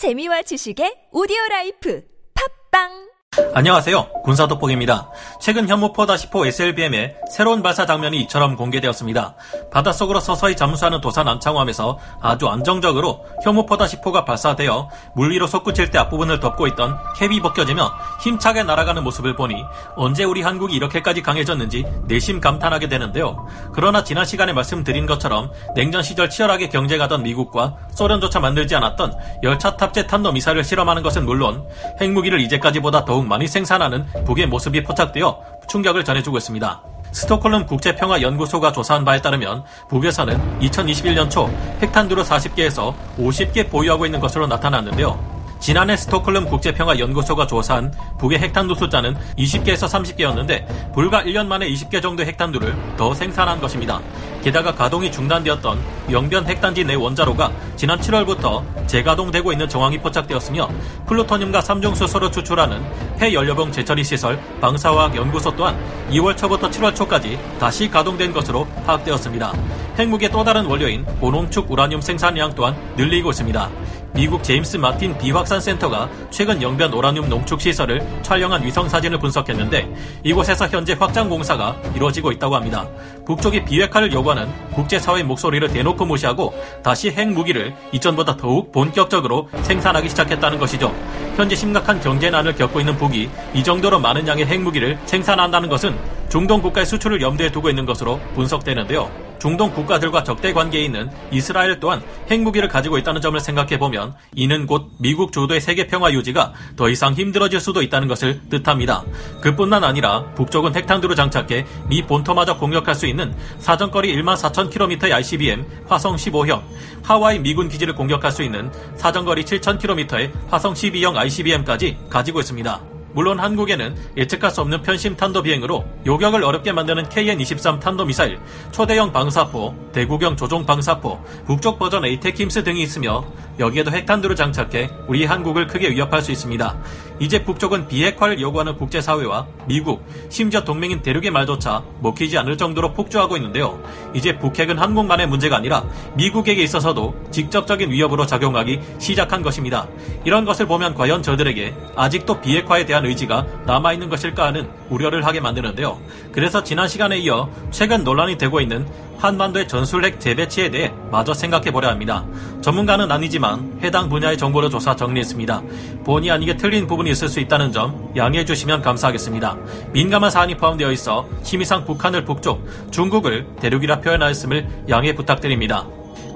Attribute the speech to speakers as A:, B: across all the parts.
A: 재미와 지식의 오디오 라이프. 팟빵
B: 안녕하세요. 군사돋보기입니다. 최근 현무포-10호 SLBM의 새로운 발사 장면이 이처럼 공개되었습니다. 바닷속으로 서서히 잠수하는 도산 안창호함에서 아주 안정적으로 현무포-10호가 발사되어 물 위로 솟구칠 때 앞부분을 덮고 있던 캡이 벗겨지며 힘차게 날아가는 모습을 보니 언제 우리 한국이 이렇게까지 강해졌는지 내심 감탄하게 되는데요. 그러나 지난 시간에 말씀드린 것처럼 냉전 시절 치열하게 경쟁하던 미국과 소련조차 만들지 않았던 열차 탑재 탄도 미사일을 실험하는 것은 물론 핵무기를 이제까지보다 더욱 많이 생산하는 북의 모습이 포착되어 충격을 전해주고 있습니다. 스톡홀름 국제평화연구소가 조사한 바에 따르면 북에서는 2021년 초 핵탄두를 40개에서 50개 보유하고 있는 것으로 나타났는데요. 지난해 스톡홀름 국제평화연구소가 조사한 북의 핵탄두 숫자는 20개에서 30개였는데 불과 1년 만에 20개 정도의 핵탄두를 더 생산한 것입니다. 게다가 가동이 중단되었던 영변 핵단지 내 원자로가 지난 7월부터 재가동되고 있는 정황이 포착되었으며 플루토늄과 삼중수소를 추출하는 폐연료봉 재처리 시설 방사화학 연구소 또한 2월 초부터 7월 초까지 다시 가동된 것으로 파악되었습니다. 핵무기의 또 다른 원료인 고농축 우라늄 생산량 또한 늘리고 있습니다. 미국 제임스 마틴 비확산 센터가 최근 영변 우라늄 농축 시설을 촬영한 위성 사진을 분석했는데 이곳에서 현재 확장 공사가 이루어지고 있다고 합니다. 북쪽이 비핵화를 요구하는 국제사회의 목소리를 대놓고 무시하고 다시 핵 무기를 이전보다 더욱 본격적으로 생산하기 시작했다는 것이죠. 현재 심각한 경제난을 겪고 있는 북이 이 정도로 많은 양의 핵무기를 생산한다는 것은 중동 국가의 수출을 염두에 두고 있는 것으로 분석되는데요. 중동 국가들과 적대 관계에 있는 이스라엘 또한 핵무기를 가지고 있다는 점을 생각해 보면 이는 곧 미국 주도의 세계 평화 유지가 더 이상 힘들어질 수도 있다는 것을 뜻합니다. 그뿐만 아니라 북쪽은 핵탄두를 장착해 미 본토마저 공격할 수 있는 사정거리 1만 4천 킬로미터의 ICBM 화성 15형, 하와이 미군 기지를 공격할 수 있는 사정거리 7천 킬로미터의 화성 12형 ICBM까지 가지고 있습니다. 물론 한국에는 예측할 수 없는 편심 탄도 비행으로 요격을 어렵게 만드는 KN-23 탄도 미사일, 초대형 방사포, 대구경 조종 방사포, 북쪽 버전 에이테킴스 등이 있으며 여기에도 핵탄두를 장착해 우리 한국을 크게 위협할 수 있습니다. 이제 북쪽은 비핵화를 요구하는 국제사회와 미국, 심지어 동맹인 대륙의 말조차 먹히지 않을 정도로 폭주하고 있는데요. 이제 북핵은 한국만의 문제가 아니라 미국에게 있어서도 직접적인 위협으로 작용하기 시작한 것입니다. 이런 것을 보면 과연 저들에게 아직도 비핵화에 대한 의지가 남아있는 것일까 하는 우려를 하게 만드는데요. 그래서 지난 시간에 이어 최근 논란이 되고 있는 한반도의 전술핵 재배치에 대해 마저 생각해 보려 합니다. 전문가는 아니지만 해당 분야의 정보를 조사 정리했습니다. 본의 아니게 틀린 부분이 있을 수 있다는 점 양해해 주시면 감사하겠습니다. 민감한 사안이 포함되어 있어 심의상 북한을 북쪽, 중국을 대륙이라 표현하였음을 양해 부탁드립니다.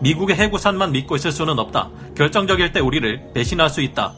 B: 미국의 해구산만 믿고 있을 수는 없다. 결정적일 때 우리를 배신할 수 있다.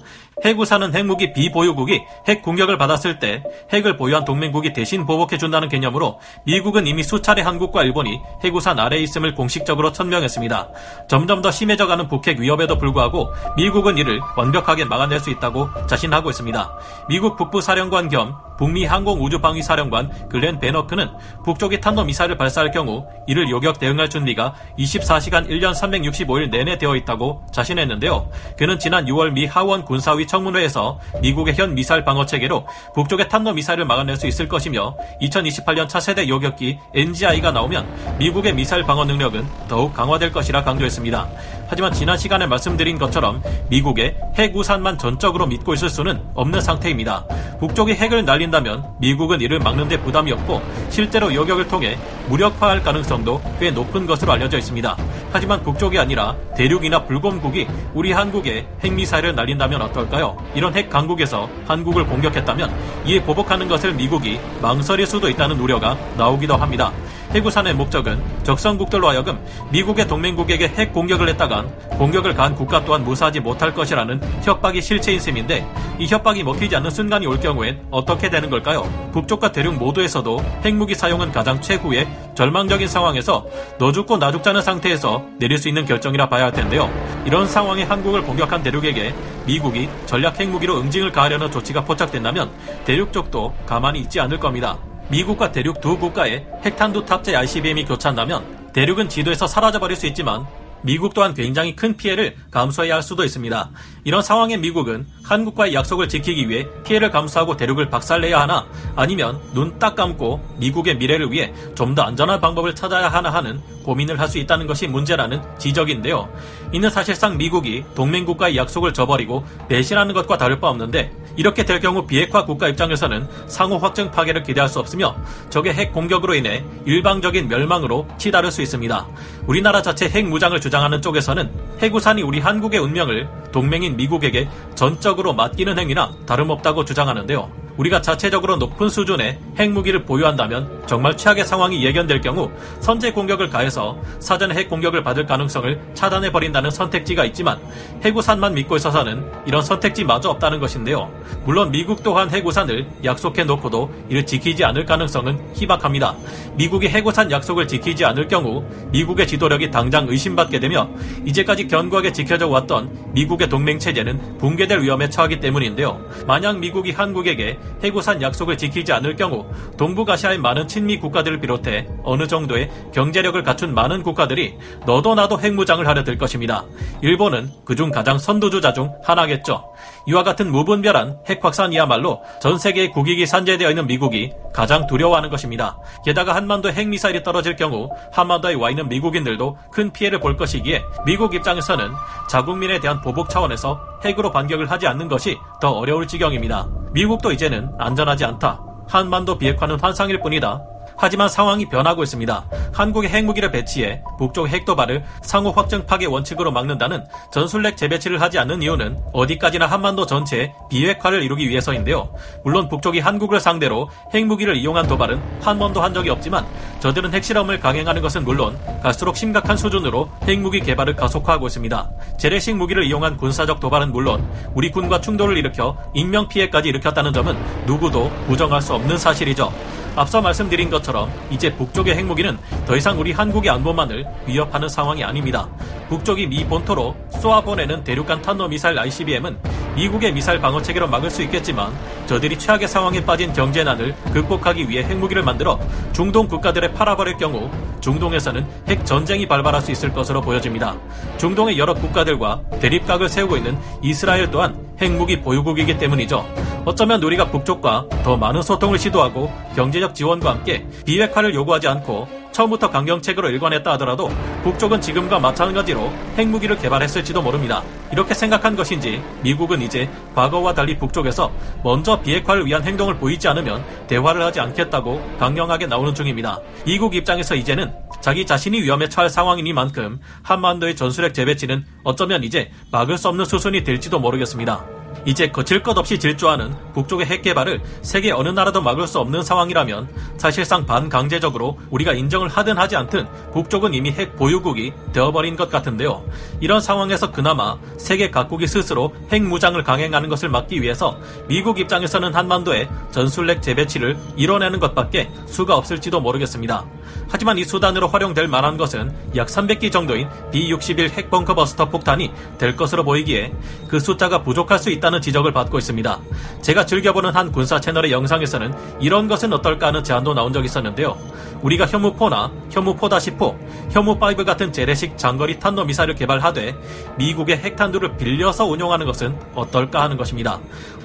B: 해구사는 핵무기 비보유국이 핵 공격을 받았을 때 핵을 보유한 동맹국이 대신 보복해준다는 개념으로 미국은 이미 수차례 한국과 일본이 해구산 아래에 있음을 공식적으로 천명했습니다. 점점 더 심해져가는 북핵 위협에도 불구하고 미국은 이를 완벽하게 막아낼 수 있다고 자신하고 있습니다. 미국 북부사령관 겸 북미 항공우주방위사령관 글렌 베너크는 북쪽이 탄도미사일을 발사할 경우 이를 요격 대응할 준비가 24시간 1년 365일 내내 되어 있다고 자신했는데요. 그는 지난 6월 미 하원 군사위 청문회에서 미국의 현 미사일 방어 체계로 북쪽의 탄도 미사일을 막아낼 수 있을 것이며 2028년 차세대 요격기 NGI가 나오면 미국의 미사일 방어 능력은 더욱 강화될 것이라 강조했습니다. 하지만 지난 시간에 말씀드린 것처럼 미국의 핵 우산만 전적으로 믿고 있을 수는 없는 상태입니다. 북쪽이 핵을 날린다면 미국은 이를 막는데 부담이 없고 실제로 요격을 통해 무력화할 가능성도 꽤 높은 것으로 알려져 있습니다. 하지만 북쪽이 아니라 대륙이나 불곰국이 우리 한국에 핵미사일을 날린다면 어떨까요? 이런 핵 강국에서 한국을 공격했다면 이에 보복하는 것을 미국이 망설일 수도 있다는 우려가 나오기도 합니다. 해구산의 목적은 적성국들로 하여금 미국의 동맹국에게 핵 공격을 했다 간 공격을 가한 국가 또한 무사하지 못할 것이라는 협박이 실체인 셈인데 이 협박이 먹히지 않는 순간이 올 경우엔 어떻게 되는 걸까요? 북쪽과 대륙 모두에서도 핵무기 사용은 가장 최후의 절망적인 상황에서 너 죽고 나 죽자는 상태에서 내릴 수 있는 결정이라 봐야 할 텐데요. 이런 상황에 한국을 공격한 대륙에게 미국이 전략 핵무기로 응징을 가하려는 조치가 포착된다면 대륙 쪽도 가만히 있지 않을 겁니다. 미국과 대륙 두 국가의 핵탄두 탑재 ICBM이 교차한다면 대륙은 지도에서 사라져버릴 수 있지만 미국 또한 굉장히 큰 피해를 감수해야 할 수도 있습니다. 이런 상황에 미국은 한국과의 약속을 지키기 위해 피해를 감수하고 대륙을 박살내야 하나 아니면 눈 딱 감고 미국의 미래를 위해 좀 더 안전한 방법을 찾아야 하나 하는 고민을 할 수 있다는 것이 문제라는 지적인데요. 이는 사실상 미국이 동맹국가의 약속을 저버리고 배신하는 것과 다를 바 없는데 이렇게 될 경우 비핵화 국가 입장에서는 상호 확정 파괴를 기대할 수 없으며 적의 핵 공격으로 인해 일방적인 멸망으로 치달을 수 있습니다. 우리나라 자체 핵 무장을 주장하는 쪽에서는 해구산이 우리 한국의 운명을 동맹인 미국에게 전적으로 맡기는 행위나 다름없다고 주장하는데요. 우리가 자체적으로 높은 수준의 핵무기를 보유한다면 정말 최악의 상황이 예견될 경우 선제 공격을 가해서 사전에 핵 공격을 받을 가능성을 차단해 버린다는 선택지가 있지만 해구산만 믿고 있어서는 이런 선택지마저 없다는 것인데요. 물론 미국 또한 해구산을 약속해 놓고도 이를 지키지 않을 가능성은 희박합니다. 미국이 해구산 약속을 지키지 않을 경우 미국의 지도력이 당장 의심받게 되며 이제까지 견고하게 지켜져 왔던 미국의 동맹 체제는 붕괴될 위험에 처하기 때문인데요. 만약 미국이 한국에게 해구산 약속을 지키지 않을 경우 동북아시아의 많은 친미 국가들을 비롯해 어느 정도의 경제력을 갖춘 많은 국가들이 너도 나도 핵무장을 하려 들 것입니다. 일본은 그중 가장 선두주자 중 하나겠죠. 이와 같은 무분별한 핵 확산이야말로 전 세계의 국익이 산재되어 있는 미국이 가장 두려워하는 것입니다. 게다가 한반도에 핵미사일이 떨어질 경우 한반도에 와 있는 미국인들도 큰 피해를 볼 것이기에 미국 입장에서는 자국민에 대한 보복 차원에서 핵으로 반격을 하지 않는 것이 더 어려울 지경입니다. 미국도 이제는 안전하지 않다. 한반도 비핵화는 환상일 뿐이다. 하지만 상황이 변하고 있습니다. 한국의 핵무기를 배치해 북쪽 핵도발을 상호 확정 파괴 원칙으로 막는다는 전술핵 재배치를 하지 않는 이유는 어디까지나 한반도 전체의 비핵화를 이루기 위해서인데요. 물론 북쪽이 한국을 상대로 핵무기를 이용한 도발은 한 번도 한 적이 없지만 저들은 핵실험을 강행하는 것은 물론 갈수록 심각한 수준으로 핵무기 개발을 가속화하고 있습니다. 재래식 무기를 이용한 군사적 도발은 물론 우리 군과 충돌을 일으켜 인명 피해까지 일으켰다는 점은 누구도 부정할 수 없는 사실이죠. 앞서 말씀드린 것처럼 이제 북쪽의 핵무기는 더 이상 우리 한국의 안보만을 위협하는 상황이 아닙니다. 북쪽이 미 본토로 쏘아보내는 대륙간 탄도미사일 ICBM은 미국의 미사일 방어 체계로 막을 수 있겠지만 저들이 최악의 상황에 빠진 경제난을 극복하기 위해 핵무기를 만들어 중동 국가들에 팔아버릴 경우 중동에서는 핵 전쟁이 발발할 수 있을 것으로 보여집니다. 중동의 여러 국가들과 대립각을 세우고 있는 이스라엘 또한 핵무기 보유국이기 때문이죠. 어쩌면 우리가 북쪽과 더 많은 소통을 시도하고 경제적 지원과 함께 비핵화를 요구하지 않고 처음부터 강경책으로 일관했다 하더라도 북쪽은 지금과 마찬가지로 핵무기를 개발했을지도 모릅니다. 이렇게 생각한 것인지 미국은 이제 과거와 달리 북쪽에서 먼저 비핵화를 위한 행동을 보이지 않으면 대화를 하지 않겠다고 강경하게 나오는 중입니다. 미국 입장에서 이제는 자기 자신이 위험에 처할 상황이니만큼 한반도의 전술핵 재배치는 어쩌면 이제 막을 수 없는 수순이 될지도 모르겠습니다. 이제 거칠 것 없이 질주하는 북쪽의 핵 개발을 세계 어느 나라도 막을 수 없는 상황이라면 사실상 반강제적으로 우리가 인정을 하든 하지 않든 북쪽은 이미 핵 보유국이 되어버린 것 같은데요. 이런 상황에서 그나마 세계 각국이 스스로 핵 무장을 강행하는 것을 막기 위해서 미국 입장에서는 한반도에 전술핵 재배치를 이뤄내는 것밖에 수가 없을지도 모르겠습니다. 하지만 이 수단으로 활용될 만한 것은 약 300기 정도인 B-61 핵 벙커 버스터 폭탄이 될 것으로 보이기에 그 숫자가 부족할 수 있다 는 지적을 받고 있습니다. 제가 즐겨보는 한 군사 채널의 영상에서는 이런 것은 어떨까 하는 제안도 나온 적이 있었는데요. 우리가 혐우4나 혐우4-4, 혐우5 같은 재래식 장거리 탄도 미사일을 개발하되 미국의 핵탄두를 빌려서 운용하는 것은 어떨까 하는 것입니다.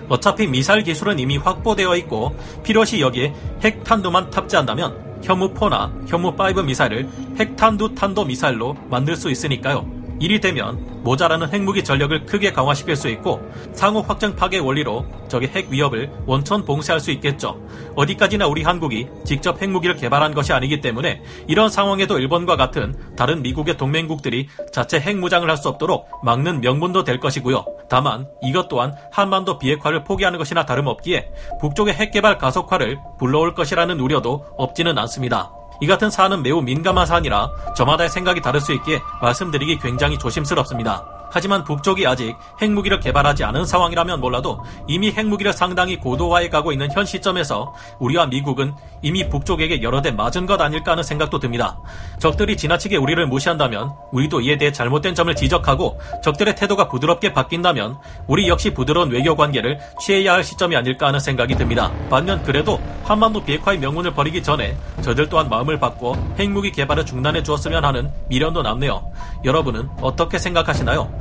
B: 어차피 미사일 기술은 이미 확보되어 있고 필요시 여기에 핵탄두만 탑재한다면 혐우4나 혐우5 미사일을 핵탄두 탄도 미사일로 만들 수 있으니까요. 일이 되면 모자라는 핵무기 전력을 크게 강화시킬 수 있고 상호 확정 파괴 원리로 적의 핵 위협을 원천 봉쇄할 수 있겠죠. 어디까지나 우리 한국이 직접 핵무기를 개발한 것이 아니기 때문에 이런 상황에도 일본과 같은 다른 미국의 동맹국들이 자체 핵무장을 할 수 없도록 막는 명분도 될 것이고요. 다만 이것 또한 한반도 비핵화를 포기하는 것이나 다름없기에 북쪽의 핵 개발 가속화를 불러올 것이라는 우려도 없지는 않습니다. 이 같은 사안은 매우 민감한 사안이라 저마다의 생각이 다를 수 있기에 말씀드리기 굉장히 조심스럽습니다. 하지만 북쪽이 아직 핵무기를 개발하지 않은 상황이라면 몰라도 이미 핵무기를 상당히 고도화해 가고 있는 현 시점에서 우리와 미국은 이미 북쪽에게 여러 대 맞은 것 아닐까 하는 생각도 듭니다. 적들이 지나치게 우리를 무시한다면 우리도 이에 대해 잘못된 점을 지적하고 적들의 태도가 부드럽게 바뀐다면 우리 역시 부드러운 외교 관계를 취해야 할 시점이 아닐까 하는 생각이 듭니다. 반면 그래도 한반도 비핵화의 명분을 버리기 전에 저들 또한 마음을 바꿔 핵무기 개발을 중단해 주었으면 하는 미련도 남네요. 여러분은 어떻게 생각하시나요?